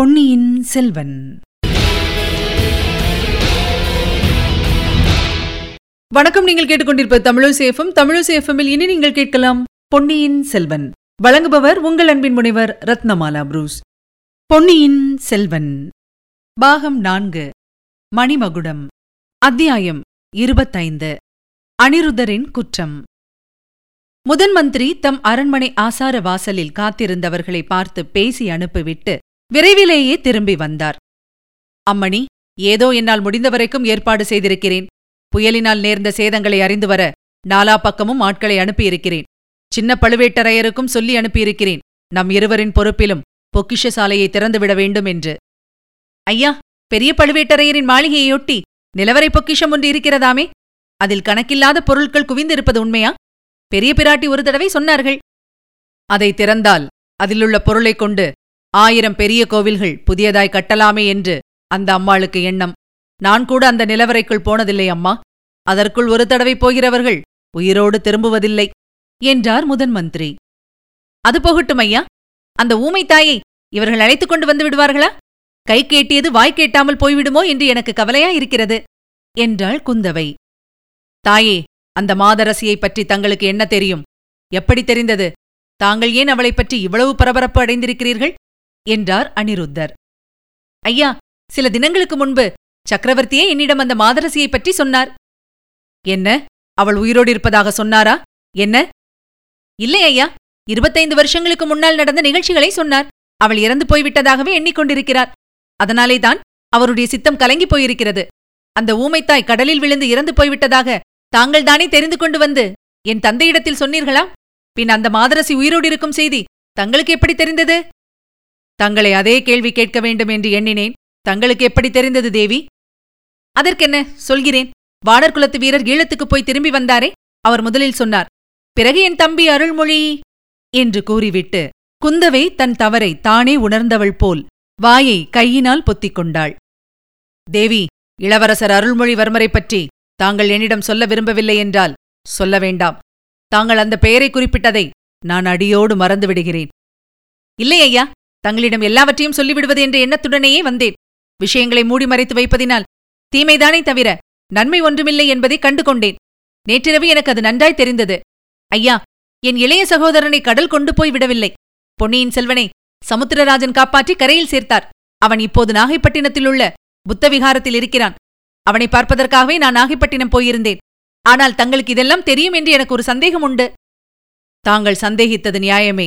பொன்னியின் செல்வன். வணக்கம் நீங்கள் கேட்டுக்கொண்டிருப்ப தமிழசேஃபம் தமிழசேஃபமில் இனி நீங்கள் கேட்கலாம் பொன்னியின் செல்வன். வழங்குபவர் உங்கள் அன்பின் முனைவர் ரத்னமாலா புரூஸ். பொன்னியின் செல்வன். பாகம் நான்கு. மணிமகுடம். அத்தியாயம் இருபத்தைந்து. அனிருத்தரின் குற்றம். முதன் மந்திரி தம் அரண்மனை ஆசார வாசலில் காத்திருந்தவர்களை பார்த்து பேசி அனுப்பிவிட்டு விரைவிலேயே திரும்பி வந்தார். அம்மணி ஏதோ என்னால் முடிந்தவரைக்கும் ஏற்பாடு செய்திருக்கிறேன். புயலினால் நேர்ந்த சேதங்களை அறிந்து வர நாலா பக்கமும் ஆட்களை அனுப்பியிருக்கிறேன். சின்ன பழுவேட்டரையருக்கும் சொல்லி அனுப்பியிருக்கிறேன். நம் இருவரின் பொறுப்பிலும் பொக்கிஷ சாலையை திறந்துவிட வேண்டும் என்று. ஐயா பெரிய பழுவேட்டரையரின் மாளிகையொட்டி நிலவரை பொக்கிஷம் ஒன்று இருக்கிறதாமே? அதில் கணக்கில்லாத பொருட்கள் குவிந்திருப்பது உண்மையா? பெரிய பிராட்டி ஒரு தடவை சொன்னார்கள். அதை திறந்தால் அதிலுள்ள பொருளைக் கொண்டு ஆயிரம் பெரிய கோவில்கள் புதியதாய் கட்டலாமே என்று அந்த அம்மாளுக்கு எண்ணம். நான் கூட அந்த நிலவரைக்குள் போனதில்லை அம்மா. அதற்குள் ஒரு தடவை போகிறவர்கள் உயிரோடு திரும்புவதில்லை என்றார் முதன் மந்திரி. அது போகட்டும் ஐயா. அந்த ஊமை தாயை இவர்கள் அழைத்துக் கொண்டு வந்து விடுவார்களா? கை கேட்டியது வாய் கேட்டாமல் போய்விடுமோ என்று எனக்கு கவலையா இருக்கிறது என்றாள் குந்தவை. தாயே அந்த மாதரசியைப் பற்றி தங்களுக்கு என்ன தெரியும்? எப்படி தெரிந்தது? தாங்கள் ஏன் அவளைப் பற்றி இவ்வளவு பரபரப்பு அடைந்திருக்கிறீர்கள்? என்றார் அனிருத்தர். ஐயா சில தினங்களுக்கு முன்பு சக்கரவர்த்தியே என்னிடம் அந்த மாதரசியைப் பற்றி சொன்னார். என்ன அவள் உயிரோடு இருப்பதாக சொன்னாரா? என்ன? இல்லை ஐயா இருபத்தைந்து வருஷங்களுக்கு முன்னால் நடந்த நிகழ்ச்சிகளை சொன்னார். அவள் இறந்து போய்விட்டதாகவே எண்ணிக்கொண்டிருக்கிறார். அதனாலே தான் அவருடைய சித்தம் கலங்கிப் போயிருக்கிறது. அந்த ஊமைத்தாய் கடலில் விழுந்து இறந்து போய்விட்டதாக தாங்கள் தானே தெரிந்து கொண்டு வந்து என் தந்தையிடத்தில் சொன்னீர்களா? பின் அந்த மாதரசி உயிரோடு இருக்கும் செய்தி தங்களுக்கு எப்படி தெரிந்தது? தங்களை அதே கேள்வி கேட்க வேண்டும் என்று எண்ணினேன். தங்களுக்கு எப்படி தெரிந்தது தேவி? அதற்கென்ன? சொல்கிறேன். வானர் குலத்து வீரர் ஈழத்துக்குப் போய் திரும்பி வந்தாரே? அவர் முதலில் சொன்னார் பிறகு என் தம்பி அருள்மொழி என்று கூறிவிட்டு குந்தவை தன் தவறை தானே உணர்ந்தவள் போல் வாயை கையினால் பொத்திக் கொண்டாள். தேவி இளவரசர் அருள்மொழிவர்மரைப் பற்றி தாங்கள் என்னிடம் சொல்ல விரும்பவில்லை என்றால் சொல்ல வேண்டாம். தாங்கள் அந்த பெயரை குறிப்பிட்டதை நான் அடியோடு மறந்துவிடுகிறேன். இல்லை ஐயா. தங்களிடம் எல்லாவற்றையும் சொல்லிவிடுவது என்ற எண்ணத்துடனேயே வந்தேன். விஷயங்களை மூடி மறைத்து வைப்பதினால் தீமைதானே தவிர நன்மை ஒன்றுமில்லை என்பதை கண்டு கொண்டேன் நேற்றிரவு எனக்கு அது நன்றாய் தெரிந்தது. ஐயா என் இளைய சகோதரனை கடல் கொண்டு போய் விடவில்லை. பொன்னியின் செல்வனை சமுத்திரராஜன் காப்பாற்றி கரையில் சேர்த்தார். அவன் இப்போது நாகைப்பட்டினத்திலுள்ள புத்தவிகாரத்தில் இருக்கிறான். அவனை பார்ப்பதற்காகவே நான் நாகைப்பட்டினம் போயிருந்தேன். ஆனால் தங்களுக்கு இதெல்லாம் தெரியும் என்று எனக்கு ஒரு சந்தேகம் உண்டு தாங்கள் சந்தேகித்தது நியாயமே.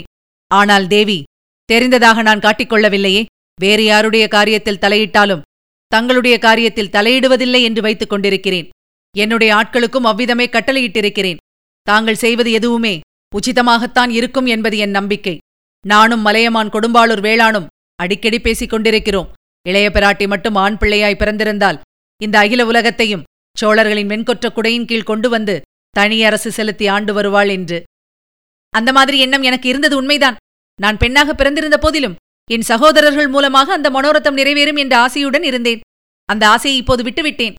ஆனால் தேவி தெரிந்ததாக நான் காட்டிக்கொள்ளவில்லையே. வேறு யாருடைய காரியத்தில் தலையிட்டாலும் தங்களுடைய காரியத்தில் தலையிடுவதில்லை என்று வைத்துக் கொண்டிருக்கிறேன். என்னுடைய ஆட்களுக்கும் அவ்விதமே கட்டளையிட்டிருக்கிறேன். தாங்கள் செய்வது எதுவுமே உச்சிதமாகத்தான் இருக்கும் என்பது என் நம்பிக்கை. நானும் மலையமான் கொடும்பாளூர் வேளானும் அடிக்கடி பேசிக் கொண்டிருக்கிறோம். இளைய பிராட்டி மட்டும் ஆண் பிள்ளையாய் பிறந்திருந்தால் இந்த அகில உலகத்தையும் சோழர்களின் வெண்கொற்ற குடையின் கீழ் கொண்டு வந்து தனி அரசு செலுத்தி ஆண்டு வருவாள் என்று. அந்த மாதிரி எண்ணம் எனக்கு இருந்தது உண்மைதான். நான் பெண்ணாக பிறந்திருந்த போதிலும் என் சகோதரர்கள் மூலமாக அந்த மனோரத்தம் நிறைவேறும் என்ற ஆசையுடன் இருந்தேன். அந்த ஆசையை இப்போது விட்டுவிட்டேன்.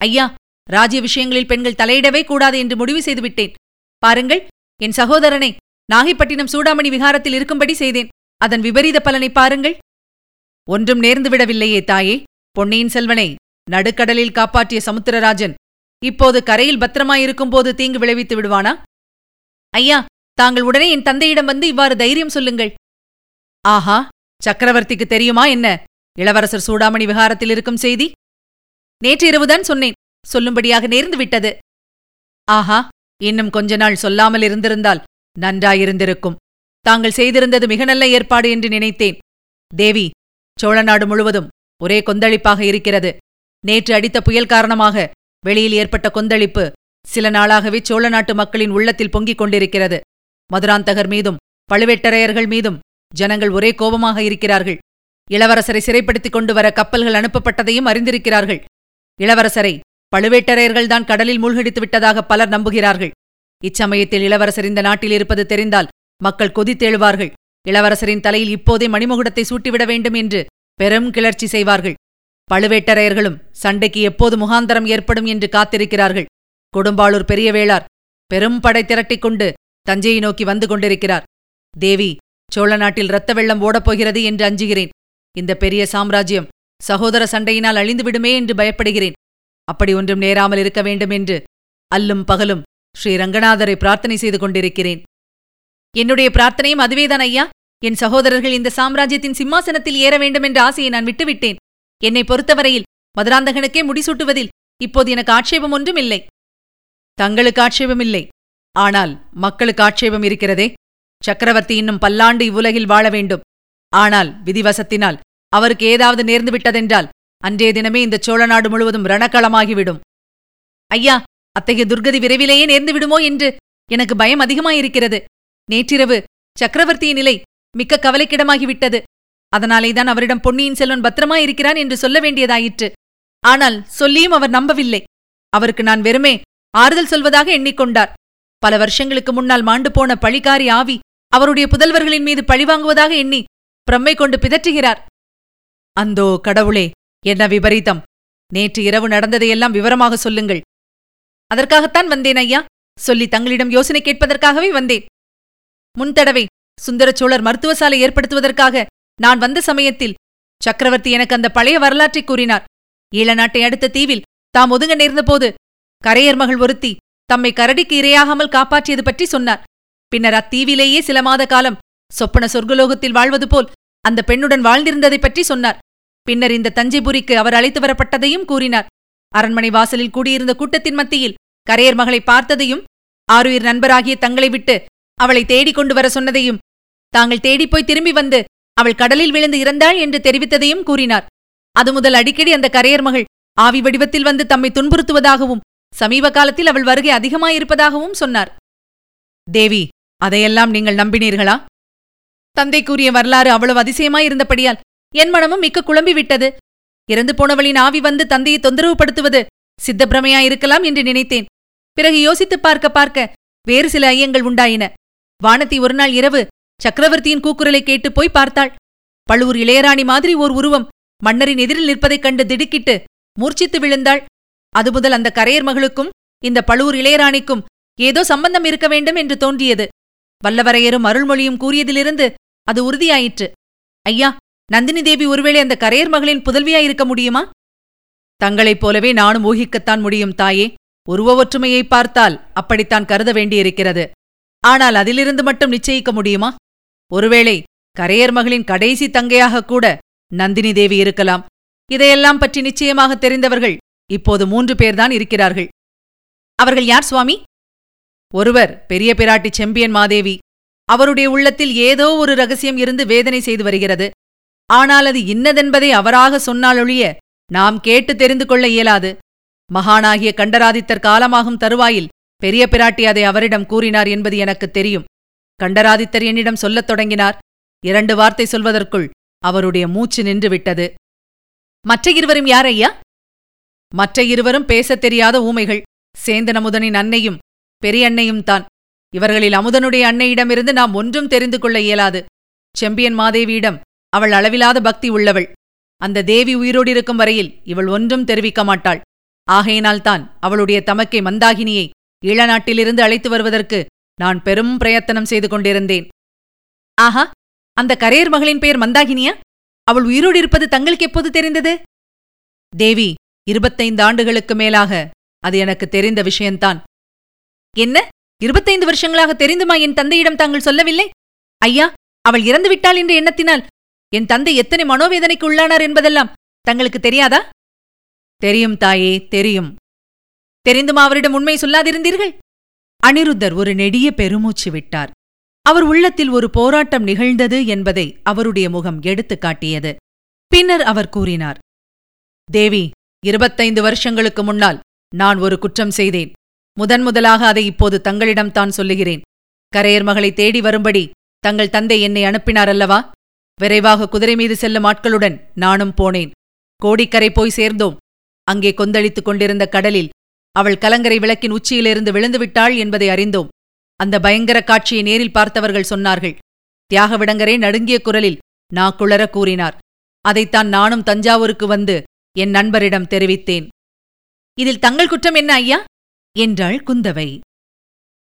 ஐயா ராஜ்ய விஷயங்களில் பெண்கள் தலையிடவே கூடாது என்று முடிவு செய்துவிட்டேன். பாருங்கள் என் சகோதரனை நாகைப்பட்டினம் சூடாமணி விகாரத்தில் இருக்கும்படி செய்தேன். அதன் விபரீத பலனை பாருங்கள். ஒன்றும் நேர்ந்து விடவில்லையே தாயே. பொன்னியின் செல்வனை நடுக்கடலில் காப்பாற்றிய சமுத்திரராஜன் இப்போது கரையில் பத்திரமாயிருக்கும் போது தீங்கு விளைவித்து விடுவானா? ஐயா தாங்கள் உடனே என் தந்தையிடம் வந்து இவ்வாறு தைரியம் சொல்லுங்கள். ஆஹா சக்கரவர்த்திக்கு தெரியுமா என்ன? இளவரசர் சூடாமணி விகாரத்தில் இருக்கும் செய்தி? நேற்று இரவுதான் சொன்னேன். சொல்லும்படியாக நேர்ந்து விட்டது. ஆஹா இன்னும் கொஞ்ச நாள் சொல்லாமல் இருந்திருந்தால் நன்றாயிருந்திருக்கும். தாங்கள் செய்திருந்தது மிக நல்ல ஏற்பாடு என்று நினைத்தேன். தேவி சோழநாடு முழுவதும் ஒரே கொந்தளிப்பாக இருக்கிறது. நேற்று அடித்த புயல் காரணமாக வெளியில் ஏற்பட்ட கொந்தளிப்பு சில நாளாகவே சோழ நாட்டு மக்களின் உள்ளத்தில் பொங்கிக் கொண்டிருக்கிறது. மதுராந்தகர் மீதும் பழுவேட்டரையர்கள் மீதும் ஜனங்கள் ஒரே கோபமாக இருக்கிறார்கள். இளவரசரை சிறைப்படுத்திக் கொண்டு வர கப்பல்கள் அனுப்பப்பட்டதையும் அறிந்திருக்கிறார்கள். இளவரசரை பழுவேட்டரையர்கள்தான் கடலில் மூழ்கடித்து விட்டதாக பலர் நம்புகிறார்கள். இச்சமயத்தில் இளவரசர் இந்த நாட்டில் இருப்பது தெரிந்தால் மக்கள் கொதித்தெழுவார்கள் இளவரசரின் தலையில் இப்போதே மணிமுகுடத்தை சூட்டிவிட வேண்டும் என்று பெரும் கிளர்ச்சி செய்வார்கள். பழுவேட்டரையர்களும் சண்டைக்கு எப்போது முகாந்தரம் ஏற்படும் என்று காத்திருக்கிறார்கள். கொடும்பாளூர் பெரிய வேளார் பெரும் படை திரட்டிக் கொண்டு தஞ்சையை நோக்கி வந்து கொண்டிருக்கிறார். தேவி சோழ நாட்டில் இரத்த வெள்ளம் ஓடப்போகிறது என்று அஞ்சுகிறேன். இந்த பெரிய சாம்ராஜ்யம் சகோதர சண்டையினால் அழிந்துவிடுமே என்று பயப்படுகிறேன். அப்படி ஒன்றும் நேராமல் இருக்க வேண்டும் என்று அல்லும் பகலும் ஸ்ரீ ரங்கநாதரை பிரார்த்தனை செய்து கொண்டிருக்கிறேன். என்னுடைய பிரார்த்தனையும் அதுவேதான் ஐயா. என் சகோதரர்கள் இந்த சாம்ராஜ்யத்தின் சிம்மாசனத்தில் ஏற வேண்டும் என்ற ஆசையை நான் விட்டுவிட்டேன். என்னை பொறுத்தவரையில் மதுராந்தகனுக்கே முடிசூட்டுவதில் இப்போது எனக்கு ஆட்சேபம் ஒன்றும் இல்லை தங்களுக்கு ஆட்சேபம் இல்லை ஆனால் மக்களுக்கு ஆட்சேபம் இருக்கிறதே? சக்கரவர்த்தி இன்னும் பல்லாண்டு இவ்வுலகில் வாழ வேண்டும். ஆனால் விதிவசத்தினால் அவருக்கு ஏதாவது நேர்ந்து விட்டதென்றால் அன்றைய தினமே இந்த சோழ நாடு முழுவதும் ரணக்களமாகிவிடும். ஐயா அத்தகைய துர்கதி விரைவிலேயே நேர்ந்து விடுமோ என்று எனக்கு பயம் அதிகமாயிருக்கிறது. நேற்றிரவு சக்கரவர்த்தியின் நிலை மிக்க கவலைக்கிடமாகிவிட்டது. அதனாலேதான் அவரிடம் பொன்னியின் செல்வன் பத்திரமாயிருக்கிறான் என்று சொல்ல வேண்டியதாயிற்று. ஆனால் சொல்லியும் அவர் நம்பவில்லை. அவருக்கு நான் வெறுமே ஆறுதல் சொல்வதாக எண்ணிக்கொண்டார். பல வருஷங்களுக்கு முன்னால் மாண்டு போன பழிகாரி ஆவி அவருடைய புதல்வர்களின் மீது பழிவாங்குவதாக எண்ணி பிரம்மை கொண்டு பிதற்றுகிறார். அந்தோ கடவுளே என்ன விபரீதம்! நேற்று இரவு நடந்ததையெல்லாம் விவரமாக சொல்லுங்கள். அதற்காகத்தான் வந்தேன் ஐயா. சொல்லி தங்களிடம் யோசனை கேட்பதற்காகவே வந்தேன். முன்தடவை சுந்தரச்சோழர் மருத்துவசாலை ஏற்படுத்துவதற்காக நான் வந்த சமயத்தில் சக்கரவர்த்தி எனக்கு அந்த பழைய வரலாற்றை கூறினார். ஈழ நாட்டை அடுத்த தீவில் தாம் ஒதுங்க நேர்ந்தபோது கரையர் மகள் ஒருத்தி தம்மை கரடிக்கு இரையாகாமல் காப்பாற்றியது பற்றி சொன்னார். பின்னர் அத்தீவிலேயே சில மாத காலம் சொப்பன சொர்க்கலோகத்தில் வாழ்வது போல் அந்த பெண்ணுடன் வாழ்ந்திருந்ததை பற்றி சொன்னார். பின்னர் இந்த தஞ்சைபுரிக்கு அவர் அழைத்து வரப்பட்டதையும் கூறினார். அரண்மனை வாசலில் கூடியிருந்த கூட்டத்தின் மத்தியில் கரையர் மகளை பார்த்ததையும் ஆருயிர் நண்பராகிய தங்களை விட்டு அவளை தேடிக் கொண்டு வர சொன்னதையும் தாங்கள் தேடிப்போய் திரும்பி வந்து அவள் கடலில் விழுந்து இறந்தாள் என்று தெரிவித்ததையும் கூறினார். அது முதல் அடிக்கடி அந்த கரையர் மகள் ஆவி வடிவத்தில் வந்து தம்மை துன்புறுத்துவதாகவும் சமீப காலத்தில் அவள் வருகை அதிகமாயிருப்பதாகவும் சொன்னார். தேவி அதையெல்லாம் நீங்கள் நம்பினீர்களா? தந்தை கூறிய வரலாறு அவ்வளவு அதிசயமாயிருந்தபடியால் என் மனமும் மிக்க குழம்பி விட்டது இறந்து போனவளின் ஆவி வந்து தந்தையை தொந்தரவுபடுத்துவது சித்தப்பிரமையாயிருக்கலாம் என்று நினைத்தேன். பிறகு யோசித்துப் பார்க்க பார்க்க வேறு சில ஐயங்கள் உண்டாயின. வானத்தி ஒருநாள் இரவு சக்கரவர்த்தியின் கூக்குரலை கேட்டு போய் பார்த்தாள். பழுவூர் இளையராணி மாதிரி ஓர் உருவம் மன்னரின் எதிரில் நிற்பதைக் கண்டு திடுக்கிட்டு மூர்ச்சித்து விழுந்தாள். அதுமுதல் அந்த கரையர் மகளுக்கும் இந்த பழுவூர் இளையராணிக்கும் ஏதோ சம்பந்தம் இருக்க வேண்டும் என்று தோன்றியது. வல்லவரையரும் அருள்மொழியும் கூறியதிலிருந்து அது உறுதியாயிற்று. ஐயா நந்தினி தேவி ஒருவேளை அந்த கரையர் மகளின் புதல்வியாயிருக்க முடியுமா? தங்களைப் போலவே நானும் ஊகிக்கத்தான் முடியும் தாயே. உருவ ஒற்றுமையை பார்த்தால் அப்படித்தான் கருத வேண்டியிருக்கிறது. ஆனால் அதிலிருந்து மட்டும் நிச்சயிக்க முடியுமா? ஒருவேளை கரையர் மகளின் கடைசி தங்கையாக கூட நந்தினி தேவி இருக்கலாம். இதையெல்லாம் பற்றி நிச்சயமாக தெரிந்தவர்கள் இப்போது மூன்று பேர்தான் இருக்கிறார்கள். அவர்கள் யார் சுவாமி? ஒருவர் பெரிய பிராட்டி செம்பியன் மாதேவி. அவருடைய உள்ளத்தில் ஏதோ ஒரு ரகசியம் இருந்து வேதனை செய்து வருகிறது. ஆனால் அது இன்னதென்பதை அவராக சொன்னாலொழிய நாம் கேட்டு தெரிந்து கொள்ள இயலாது. மகானாகிய கண்டராதித்தர் காலமாகும் தருவாயில் பெரிய பிராட்டி அதை அவரிடம் கூறினார் என்பது எனக்குத் தெரியும். கண்டராதித்தர் என்னிடம் சொல்லத் தொடங்கினார். இரண்டு வார்த்தை சொல்வதற்குள் அவருடைய மூச்சு நின்றுவிட்டது. மற்ற இருவரும் யார் ஐயா? மற்ற இருவரும் பேசத் தெரியாத ஊமைகள். சேந்தன் அமுதனின் அன்னையும் பெரியன்னையும் தான். இவர்களில் அமுதனுடைய அன்னையிடமிருந்து நாம் ஒன்றும் தெரிந்து கொள்ள இயலாது. செம்பியன் மாதேவியிடம் அவள் அளவிலாத பக்தி உள்ளவள். அந்த தேவி உயிரோடு இருக்கும் வரையில் இவள் ஒன்றும் தெரிவிக்க மாட்டாள். ஆகையினால்தான் அவளுடைய தமக்கை மந்தாகினியை ஈழநாட்டிலிருந்து அழைத்து வருவதற்கு நான் பெரும் பிரயத்தனம் செய்து கொண்டிருந்தேன். ஆஹா! அந்த கரையர் மகளின் பெயர் மந்தாகினியா? அவள் உயிரோடு இருப்பது தங்களுக்கு எப்போது தெரிந்தது? தேவி இருபத்தைந்து ஆண்டுகளுக்கு மேலாக. அது எனக்கு தெரிந்த விஷயந்தான் என்ன? இருபத்தைந்து வருஷங்களாக தெரிந்துமா என் தந்தையிடம் தாங்கள் சொல்லவில்லை? ஐயா அவள் இறந்து விட்டாள் என்ற எண்ணத்தினால் என் தந்தை எத்தனை மனோவேதனைக்கு உள்ளானார் என்பதெல்லாம் தங்களுக்கு தெரியாதா? தெரியும் தாயே தெரியும். தெரிந்துமா அவரிடம் உண்மை சொல்லாதிருந்தீர்கள்? அனிருத்தர் ஒரு நெடிய பெருமூச்சு விட்டார். அவர் உள்ளத்தில் ஒரு போராட்டம் நிகழ்ந்தது என்பதை அவருடைய முகம் எடுத்துக் காட்டியது. பின்னர் அவர் கூறினார் தேவி இருபத்தைந்து வருஷங்களுக்கு முன்னால் நான் ஒரு குற்றம் செய்தேன். முதன் முதலாக அதை இப்போது தங்களிடம் தான் சொல்லுகிறேன். கரையர் மகளை தேடி வரும்படி தங்கள் தந்தை என்னை அனுப்பினார் அல்லவா? விரைவாக குதிரை மீது செல்லும் ஆட்களுடன் நானும் போனேன். கோடிக்கரை போய் சேர்ந்தோம். அங்கே கொந்தளித்துக் கொண்டிருந்த கடலில் அவள் கலங்கரை விளக்கின் உச்சியிலிருந்து விழுந்துவிட்டாள் என்பதை அறிந்தோம். அந்த பயங்கர காட்சியை நேரில் பார்த்தவர்கள் சொன்னார்கள். தியாகவிடங்கரே நடுங்கிய குரலில் நா நாக்குளர கூறினார். அதைத்தான் நானும் தஞ்சாவூருக்கு வந்து என் நண்பரிடம் தெரிவித்தேன். இதில் தங்கள் குற்றம் என்ன ஐயா? என்றாள் குந்தவை.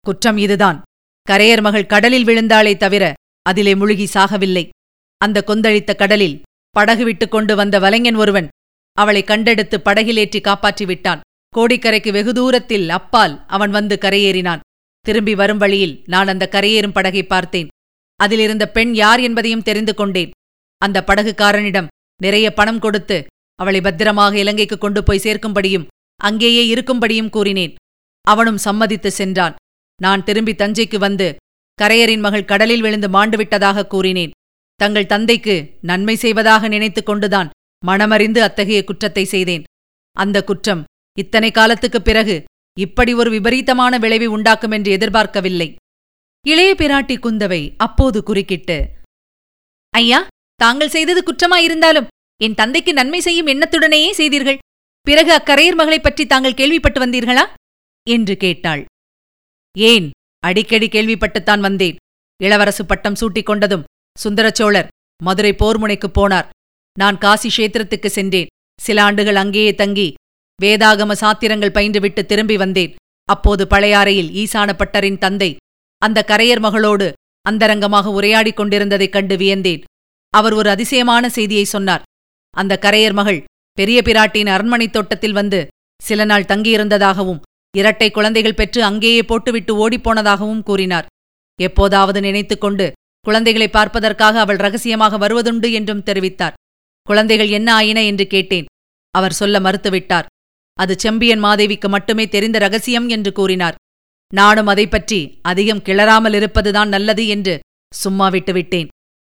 குற்றம் இதுதான். கரையர் மகள் கடலில் விழுந்தாளே தவிர அதிலே முழுகி சாகவில்லை. அந்த கொந்தளித்த கடலில் படகு விட்டுக் கொண்டு வந்த வலைஞன் ஒருவன் அவளை கண்டெடுத்து படகிலேற்றி காப்பாற்றி விட்டான். கோடிக்கரைக்கு வெகு தூரத்தில் அப்பால் அவன் வந்து கரையேறினான். திரும்பி வரும் வழியில் நான் அந்த கரையேறும் படகை பார்த்தேன். அதிலிருந்த பெண் யார் என்பதையும் தெரிந்து கொண்டேன். அந்த படகுக்காரனிடம் நிறைய பணம் கொடுத்து அவளை பத்திரமாக இலங்கைக்கு கொண்டு போய் சேர்க்கும்படியும் அங்கேயே இருக்கும்படியும் கூறினேன். அவனும் சம்மதித்து சென்றான். நான் திரும்பி தஞ்சைக்கு வந்து கரையரின் மகள் கடலில் விழுந்து மாண்டுவிட்டதாக கூறினேன். தங்கள் தந்தைக்கு நன்மை செய்வதாக நினைத்துக் கொண்டுதான் மனமறிந்து அத்தகைய குற்றத்தை செய்தேன். அந்த குற்றம் இத்தனை காலத்துக்குப் பிறகு இப்படி ஒரு விபரீதமான விளைவை உண்டாக்கும் என்று எதிர்பார்க்கவில்லை. இளைய பிராட்டி குந்தவை அப்போது குறுக்கிட்டு ஐயா தாங்கள் செய்தது குற்றமாயிருந்தாலும் என் தந்தைக்கு நன்மை செய்யும் எண்ணத்துடனேயே செய்தீர்கள். பிறகு அக்கரையர் மகளைப் பற்றி தாங்கள் கேள்விப்பட்டு வந்தீர்களா? என்று கேட்டாள். ஏன்? அடிக்கடி கேள்விப்பட்டுத்தான் வந்தேன். இளவரசு பட்டம் சூட்டிக் கொண்டதும் சுந்தரச்சோழர் மதுரை போர்முனைக்குப் போனார். நான் காசி கஷேத்திரத்துக்கு சென்றேன். சில ஆண்டுகள் அங்கேயே தங்கி வேதாகம சாத்திரங்கள் பயின்றுவிட்டு திரும்பி வந்தேன். அப்போது பழையாறையில் ஈசான பட்டரின் தந்தை அந்த கரையர் மகளோடு அந்தரங்கமாக உரையாடிக் கொண்டிருந்ததைக் கண்டு வியந்தேன். அவர் ஒரு அதிசயமான செய்தியை சொன்னார். அந்த கரையர் மகள் பெரிய பிராட்டியின் அரண்மனைத் தோட்டத்தில் வந்து சில நாள் தங்கியிருந்ததாகவும் இரட்டை குழந்தைகள் பெற்று அங்கேயே போட்டுவிட்டு ஓடிப்போனதாகவும் கூறினார். எப்போதாவது நினைத்துக் கொண்டு குழந்தைகளை பார்ப்பதற்காக அவள் ரகசியமாக வருவதுண்டு என்றும் தெரிவித்தார். குழந்தைகள் என்ன ஆயின என்று கேட்டேன். அவர் சொல்ல மறுத்துவிட்டார். அது செம்பியன் மாதேவிக்கு மட்டுமே தெரிந்த ரகசியம் என்று கூறினார். நானும் அதை பற்றி அதிகம் கிளறாமல் இருப்பதுதான் நல்லது என்று சும்மா விட்டுவிட்டேன்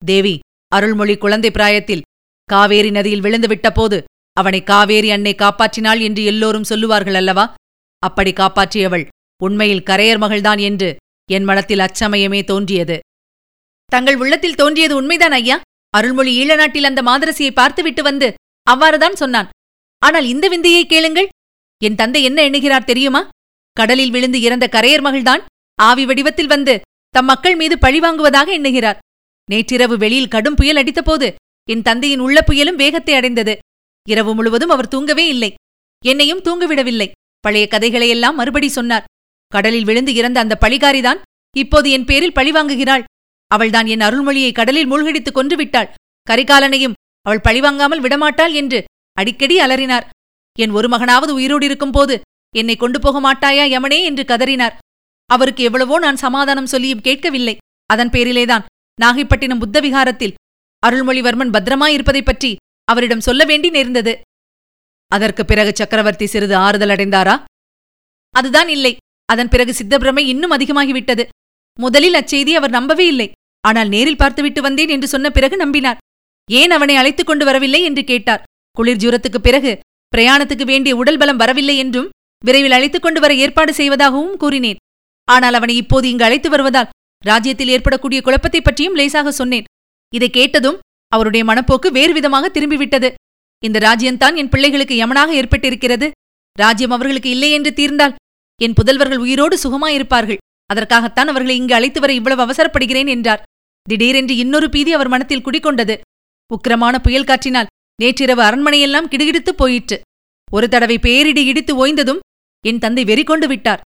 தேவி அருள்மொழி குழந்தை பிராயத்தில் காவேரி நதியில் விழுந்து போது அவனை காவேரி அன்னை காப்பாற்றினாள் என்று எல்லோரும் சொல்லுவார்கள் அல்லவா? அப்படி காப்பாற்றியவள் உண்மையில் கரையர் மகள்தான் என்று என் மனத்தில் அச்சமயமே தோன்றியது. தங்கள் உள்ளத்தில் தோன்றியது உண்மைதான் ஐயா. அருள்மொழி ஈழ நாட்டில் அந்த மாதரசியை பார்த்துவிட்டு வந்து அவ்வாறுதான் சொன்னான். ஆனால் இந்த விந்தையை கேளுங்கள். என் தந்தை என்ன எண்ணுகிறார் தெரியுமா? கடலில் விழுந்து இறந்த கரையர் மகள்தான் ஆவி வடிவத்தில் வந்து தம் மக்கள் மீது பழிவாங்குவதாக எண்ணுகிறார். நேற்றிரவு வெளியில் கடும் புயல் அடித்தபோது என் தந்தையின் உள்ள புயலும் வேகத்தை அடைந்தது. இரவு முழுவதும் அவர் தூங்கவே இல்லை. என்னையும் தூங்கவிடவில்லை. பழைய கதைகளையெல்லாம் மறுபடி சொன்னார். கடலில் விழுந்து இறந்த அந்த பழிகாரிதான் இப்போது என் பேரில் பழிவாங்குகிறாள் அவள்தான் என் அருள்மொழியை கடலில் மூழ்கடித்துக் கொன்று விட்டாள். கரிகாலனையும் அவள் பழிவாங்காமல் விடமாட்டாள் என்று அடிக்கடி அலறினார். என் ஒரு மகனாவது உயிரோடு இருக்கும்போது என்னை கொண்டு போக மாட்டாயா யமனே என்று கதறினார். அவருக்கு எவ்வளவோ நான் சமாதானம் சொல்லியும் கேட்கவில்லை. அதன் பேரிலேதான் நாகைப்பட்டினம் புத்த அருள்மொழிவர்மன் அருள்மொழிவர்மன் பத்திரமாயிருப்பதைப் பற்றி அவரிடம் சொல்ல வேண்டி நேர்ந்தது. அதற்குப் பிறகு சக்கரவர்த்தி சிறிது ஆறுதல் அடைந்தாரா? அதுதான் இல்லை. அதன் பிறகு சித்தபிரமை இன்னும் அதிகமாகிவிட்டது. முதலில் அச்செய்தி அவர் நம்பவே இல்லை. ஆனால் நேரில் பார்த்துவிட்டு வந்தேன் என்று சொன்ன பிறகு நம்பினார். ஏன் அவனை அழைத்துக் கொண்டு வரவில்லை என்று கேட்டார். குளிர் ஜூரத்துக்குப் பிறகு பிரயாணத்துக்கு வேண்டிய உடல் பலம் வரவில்லை என்றும் விரைவில் அழைத்துக் கொண்டு வர ஏற்பாடு செய்வதாகவும் கூறினேன். ஆனால் அவனை இப்போது இங்கு அழைத்து வருவதால் ராஜ்யத்தில் ஏற்படக்கூடிய குழப்பத்தைப் பற்றியும் லேசாக சொன்னேன். இதை கேட்டதும் அவருடைய மனப்போக்கு வேறு விதமாக திரும்பிவிட்டது. இந்த ராஜ்யம்தான் என் பிள்ளைகளுக்கு யமனாக ஏற்பட்டிருக்கிறது. ராஜ்யம் அவர்களுக்கு இல்லை என்று தீர்ந்தால் என் புதல்வர்கள் உயிரோடு சுகமாயிருப்பார்கள். அதற்காகத்தான் அவர்களை இங்கு அழைத்து வர இவ்வளவு அவசரப்படுகிறேன் என்றார். திடீரென்று இன்னொரு பீதி அவர் மனத்தில் குடிக்கொண்டது உக்கிரமான புயல் காற்றினால் நேற்றிரவு அரண்மனையெல்லாம் கிடுகிடுத்து போயிற்று. ஒரு தடவை பேரிடி இடித்து ஓய்ந்ததும் என் தந்தை வெறி கொண்டு விட்டார்.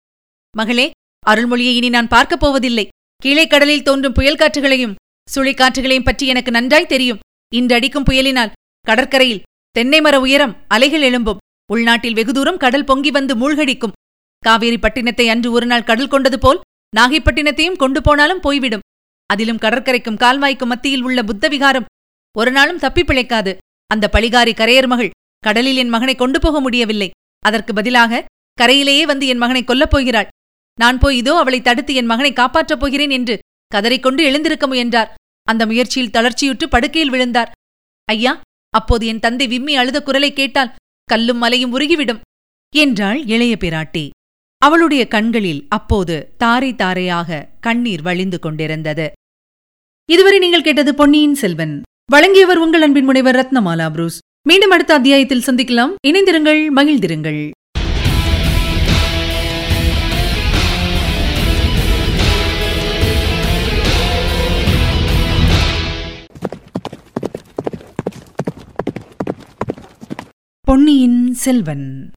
மகளே அருள்மொழியை இனி நான் பார்க்கப் போவதில்லை. கீழே கடலில் தோன்றும் புயல் காற்றுகளையும் சுழிக்காற்றுகளையும் பற்றி எனக்கு நன்றாய் தெரியும். இன்று அடிக்கும் புயலினால் கடற்கரையில் தென்னை மர உயரம் அலைகள் எழும்பும். உள்நாட்டில் வெகு தூரம் கடல் பொங்கி வந்து மூழ்கடிக்கும். காவேரி பட்டினத்தை அன்று ஒரு நாள் கடல் கொண்டது போல் நாகைப்பட்டினத்தையும் கொண்டு போனாலும் போய்விடும். அதிலும் கடற்கரைக்கும் கால்வாய்க்கும் மத்தியில் உள்ள புத்த விகாரம் ஒரு நாளும் தப்பி பிழைக்காது. அந்த பழிகாரி கரையர் மகள் கடலில் என் மகனை கொண்டு போக முடியவில்லை. அதற்கு பதிலாக கரையிலேயே வந்து என் மகனை கொல்லப் போகிறாள். நான் போய் இதோ அவளை தடுத்து என் மகனை காப்பாற்றப் போகிறேன் என்று கதறிக்கொண்டு எழுந்திருக்க முயன்றார். அந்த முயற்சியில் தளர்ச்சியுற்று படுக்கையில் விழுந்தார். ஐயா அப்போது என் தந்தை விம்மி அழுத குரலை கேட்டால் கல்லும் மலையும் உருகிவிடும் என்றாள் இளைய பிராட்டி. அவளுடைய கண்களில் அப்போது தாரை தாரையாக கண்ணீர் வழிந்து கொண்டிருந்தது. இதுவரை நீங்கள் கேட்டது பொன்னியின் செல்வன். வழங்கியவர் உங்கள் அன்பின் முனைவர் ரத்னமாலா புரூஸ். மீண்டும் அடுத்த அத்தியாயத்தில் சந்திக்கலாம். இணைந்திருங்கள் மகிழ்ந்திருங்கள். பொன்னியின் செல்வன்.